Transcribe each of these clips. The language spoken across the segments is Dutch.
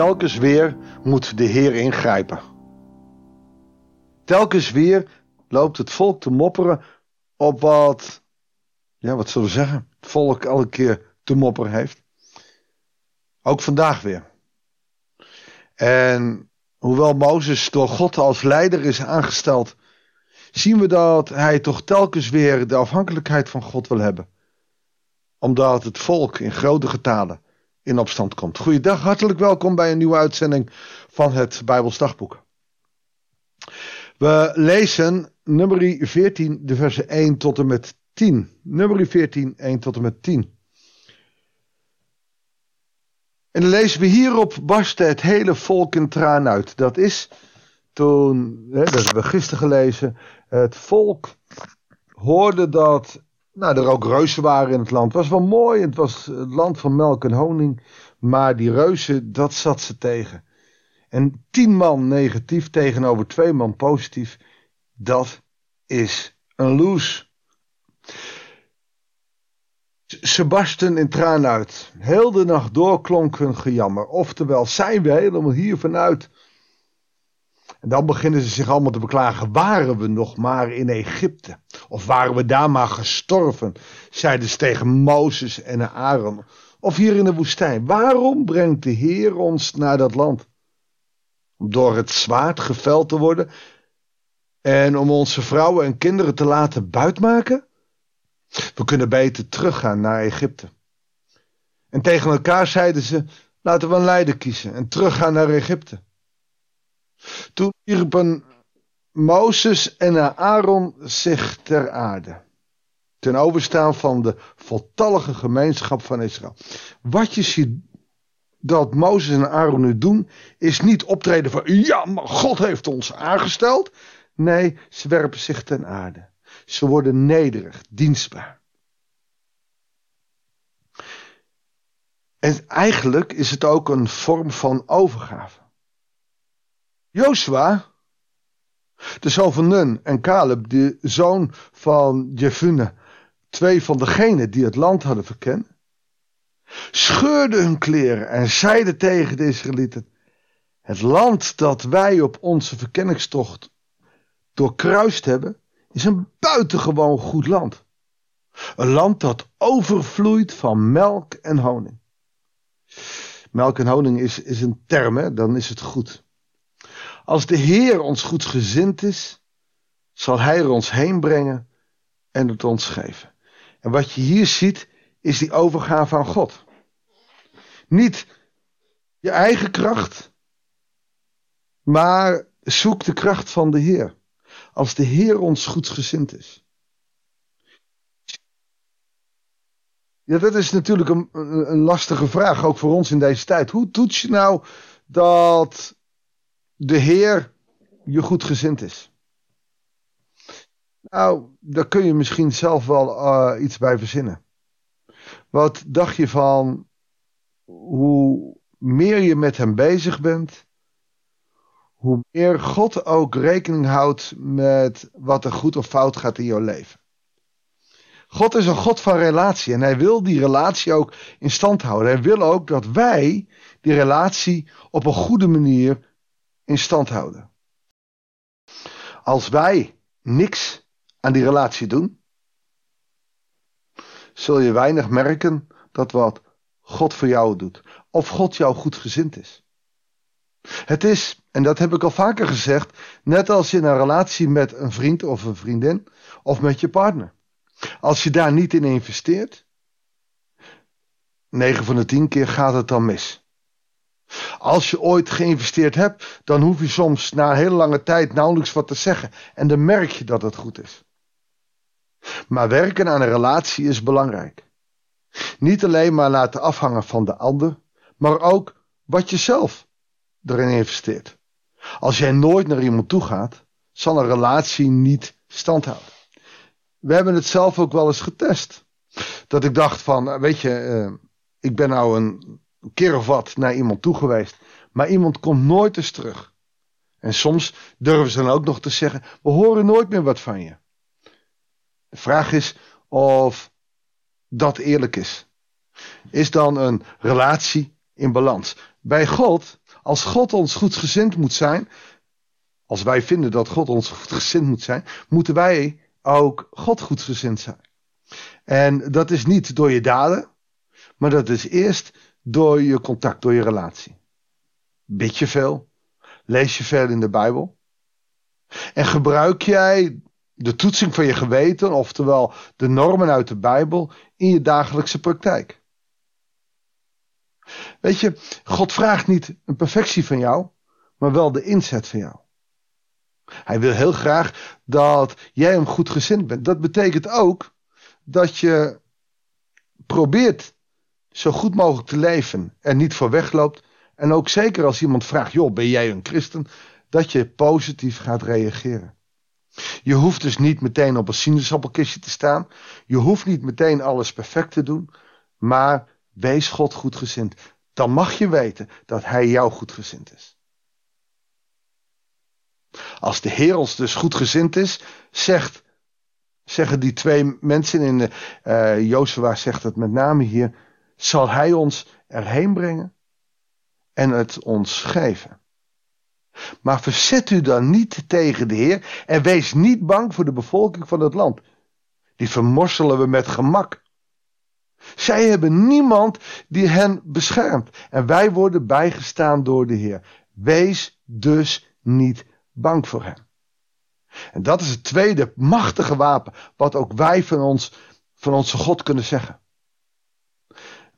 Telkens weer moet de Heer ingrijpen. Telkens weer loopt het volk te mopperen op wat, ja, wat zullen we zeggen, het volk elke keer te mopperen heeft. Ook vandaag weer. En hoewel Mozes door God als leider is aangesteld, zien we dat hij toch telkens weer de afhankelijkheid van God wil hebben. Omdat het volk in grote getalen in opstand komt. Goeiedag, hartelijk welkom bij een nieuwe uitzending van het Bijbels Dagboek. We lezen nummer 14, de versen 1 tot en met 10. Nummer 14, 1 tot en met 10. En dan lezen we hierop barstte het hele volk in traan uit. Dat is toen, hè, dat hebben we gisteren gelezen, het volk hoorde dat nou, er ook reuzen waren in het land. Het was wel mooi, het was het land van melk en honing. Maar die reuzen, dat zat ze tegen. En tien man negatief tegenover twee man positief, dat is een loose. Ze barsten in tranen uit. Heel de nacht door klonk hun gejammer. Oftewel, zijn we helemaal hier vanuit? En dan beginnen ze zich allemaal te beklagen. Waren we nog maar in Egypte? Of waren we daar maar gestorven? Zeiden ze tegen Mozes en Aaron. Of hier in de woestijn. Waarom brengt de Heer ons naar dat land? Om door het zwaard geveld te worden? En om onze vrouwen en kinderen te laten buitmaken? We kunnen beter teruggaan naar Egypte. En tegen elkaar zeiden ze: laten we een leider kiezen en teruggaan naar Egypte. Toen wierpen Mozes en Aaron zich ter aarde. Ten overstaan van de voltallige gemeenschap van Israël. Wat je ziet dat Mozes en Aaron nu doen, is niet optreden van ja, maar God heeft ons aangesteld. Nee, ze werpen zich ten aarde. Ze worden nederig, dienstbaar. En eigenlijk is het ook een vorm van overgave. Joshua, de zoon van Nun, en Caleb, de zoon van Jefune, twee van degenen die het land hadden verkend, scheurden hun kleren en zeiden tegen de Israëlieten: Het land dat wij op onze verkenningstocht doorkruist hebben, is een buitengewoon goed land. Een land dat overvloeit van melk en honing. Melk en honing is, is een term, hè? dan is het goed. Als de Heer ons goedgezind is, zal Hij er ons heen brengen en het ons geven. En wat je hier ziet, is die overgave aan God. Niet je eigen kracht, maar zoek de kracht van de Heer. Als de Heer ons goedgezind is. Ja, dat is natuurlijk een, een, lastige vraag, ook voor ons in deze tijd. Hoe toets je nou dat de Heer je goedgezind is? Nou, daar kun je misschien zelf wel uh, iets bij verzinnen. Wat dacht je van hoe meer je met hem bezig bent, hoe meer God ook rekening houdt met wat er goed of fout gaat in jouw leven. God is een God van relatie en hij wil die relatie ook in stand houden. Hij wil ook dat wij die relatie op een goede manier in stand houden. Als wij niks aan die relatie doen, zul je weinig merken dat wat God voor jou doet. Of God jou goed gezind is. Het is, en dat heb ik al vaker gezegd, net als in een relatie met een vriend of een vriendin of met je partner. Als je daar niet in investeert, 9 van de 10 keer gaat het dan mis. Als je ooit geïnvesteerd hebt, dan hoef je soms na een hele lange tijd nauwelijks wat te zeggen. En dan merk je dat het goed is. Maar werken aan een relatie is belangrijk. Niet alleen maar laten afhangen van de ander, maar ook wat je zelf erin investeert. Als jij nooit naar iemand toe gaat, zal een relatie niet standhouden. We hebben het zelf ook wel eens getest. Dat ik dacht van, weet je, uh, ik ben nou een keer of wat naar iemand toe geweest. Maar iemand komt nooit eens terug. En soms durven ze dan ook nog te zeggen, we horen nooit meer wat van je. De vraag is of dat eerlijk is. Is dan een relatie in balans? Bij God, als God ons goedgezind moet zijn, als wij vinden dat God ons goedgezind moet zijn, moeten wij ook God goedgezind zijn. En dat is niet door je daden, maar dat is eerst door je contact, door je relatie. Bid je veel? Lees je veel in de Bijbel? En gebruik jij de toetsing van je geweten, oftewel de normen uit de Bijbel, in je dagelijkse praktijk? Weet je, God vraagt niet een perfectie van jou, maar wel de inzet van jou. Hij wil heel graag dat jij hem goed gezind bent. Dat betekent ook dat je probeert zo goed mogelijk te leven en niet voor wegloopt. En ook zeker als iemand vraagt, joh, ben jij een christen? Dat je positief gaat reageren. Je hoeft dus niet meteen op een sinaasappelkistje te staan. Je hoeft niet meteen alles perfect te doen. Maar wees God goedgezind. Dan mag je weten dat Hij jou goedgezind is. Als de Heer ons dus goedgezind is, zegt, zeggen die twee mensen in de, uh, zegt het met name hier, zal Hij ons erheen brengen en het ons geven. Maar verzet u dan niet tegen de Heer en wees niet bang voor de bevolking van het land. Die vermorselen we met gemak. Zij hebben niemand die hen beschermt. En wij worden bijgestaan door de Heer. Wees dus niet bang voor hem. En dat is het tweede machtige wapen wat ook wij van, ons, van onze God kunnen zeggen.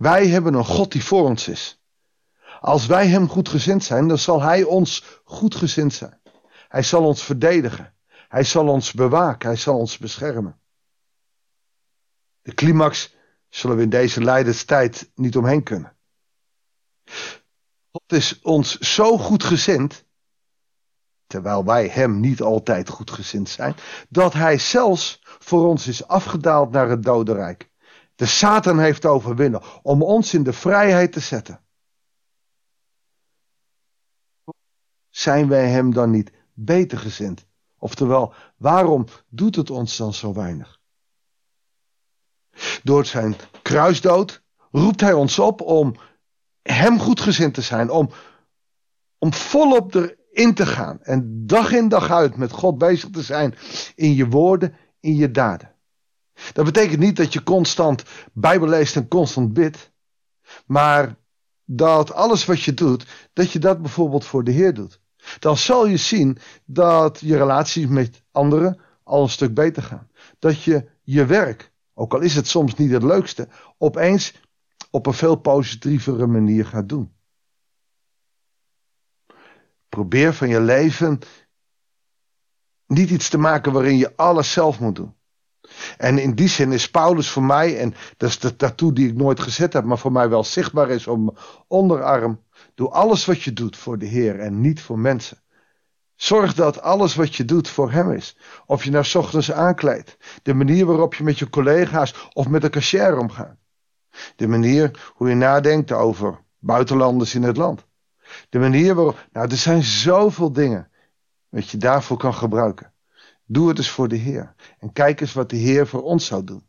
Wij hebben een God die voor ons is. Als wij hem goedgezind zijn, dan zal hij ons goedgezind zijn. Hij zal ons verdedigen. Hij zal ons bewaken. Hij zal ons beschermen. De climax zullen we in deze lijdenstijd niet omheen kunnen. God is ons zo goedgezind terwijl wij hem niet altijd goedgezind zijn, dat hij zelfs voor ons is afgedaald naar het dodenrijk. De Satan heeft overwinnen om ons in de vrijheid te zetten. Zijn wij hem dan niet beter gezind? Oftewel, waarom doet het ons dan zo weinig? Door zijn kruisdood roept hij ons op om hem goedgezind te zijn, om, om volop de in te gaan. En dag in dag uit met God bezig te zijn in je woorden, in je daden. Dat betekent niet dat je constant Bijbel leest en constant bidt. Maar dat alles wat je doet, dat je dat bijvoorbeeld voor de Heer doet. Dan zal je zien dat je relaties met anderen al een stuk beter gaan. Dat je je werk, ook al is het soms niet het leukste, opeens op een veel positievere manier gaat doen. Probeer van je leven niet iets te maken waarin je alles zelf moet doen. En in die zin is Paulus voor mij, en dat is de tattoo die ik nooit gezet heb, maar voor mij wel zichtbaar is mijn onderarm. Doe alles wat je doet voor de Heer en niet voor mensen. Zorg dat alles wat je doet voor Hem is. Of je nou s ochtends aankleedt. De manier waarop je met je collega's of met de cashier omgaat. De manier hoe je nadenkt over buitenlanders in het land. De manier waarop. Nou, er zijn zoveel dingen. Wat je daarvoor kan gebruiken. Doe het eens voor de Heer. En kijk eens wat de Heer voor ons zou doen.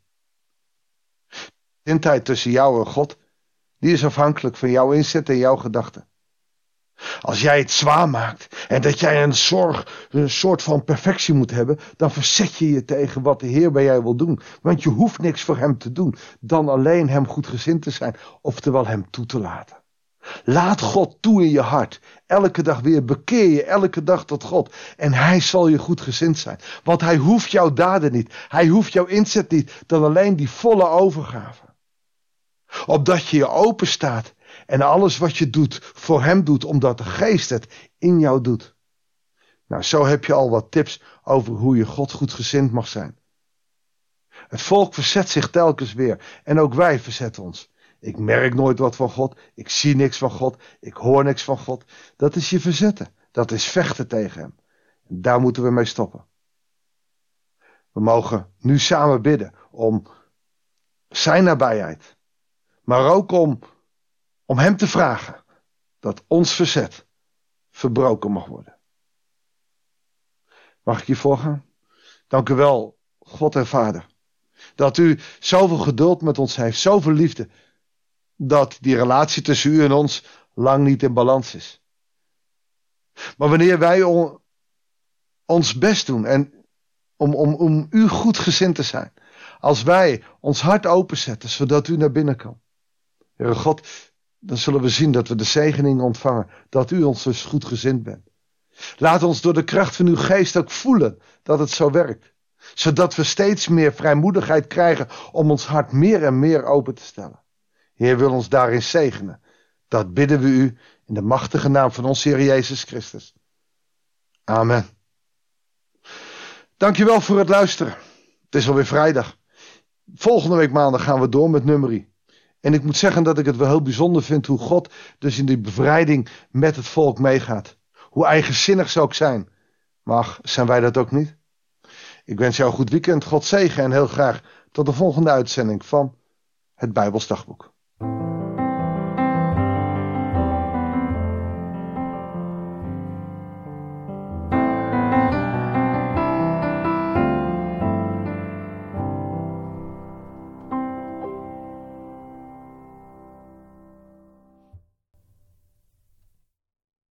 De tijd tussen jou en God. Die is afhankelijk van jouw inzet en jouw gedachten. Als jij het zwaar maakt en dat jij een, zorg, een soort van perfectie moet hebben, dan verzet je je tegen wat de Heer bij jou wil doen. Want je hoeft niks voor Hem te doen, dan alleen Hem goedgezind te zijn, oftewel Hem toe te laten. Laat God toe in je hart. Elke dag weer bekeer je, elke dag tot God. En Hij zal je goed gezind zijn. Want Hij hoeft jouw daden niet. Hij hoeft jouw inzet niet. Dan alleen die volle overgave. Opdat je je open staat. En alles wat je doet voor Hem doet. Omdat de Geest het in jou doet. Nou, zo heb je al wat tips over hoe je God goed gezind mag zijn. Het volk verzet zich telkens weer. En ook wij verzetten ons. Ik merk nooit wat van God. Ik zie niks van God. Ik hoor niks van God. Dat is je verzetten. Dat is vechten tegen Hem. En daar moeten we mee stoppen. We mogen nu samen bidden om Zijn nabijheid. Maar ook om, om Hem te vragen dat ons verzet verbroken mag worden. Mag ik je voorgaan? Dank u wel, God en Vader. Dat u zoveel geduld met ons heeft, zoveel liefde dat die relatie tussen u en ons lang niet in balans is. Maar wanneer wij ons best doen en om, om, om u goed gezind te zijn. Als wij ons hart openzetten, zodat u naar binnen kan. Heere God, dan zullen we zien dat we de zegening ontvangen. Dat u ons dus goed gezind bent. Laat ons door de kracht van uw geest ook voelen dat het zo werkt. Zodat we steeds meer vrijmoedigheid krijgen om ons hart meer en meer open te stellen. Heer wil ons daarin zegenen. Dat bidden we u in de machtige naam van onze Heer Jezus Christus. Amen. Dankjewel voor het luisteren. Het is alweer vrijdag. Volgende week maandag gaan we door met nummerie. En ik moet zeggen dat ik het wel heel bijzonder vind hoe God dus in die bevrijding met het volk meegaat. Hoe eigenzinnig ze ook zijn. Maar zijn wij dat ook niet? Ik wens jou een goed weekend, God zegen en heel graag tot de volgende uitzending van het Bijbelsdagboek.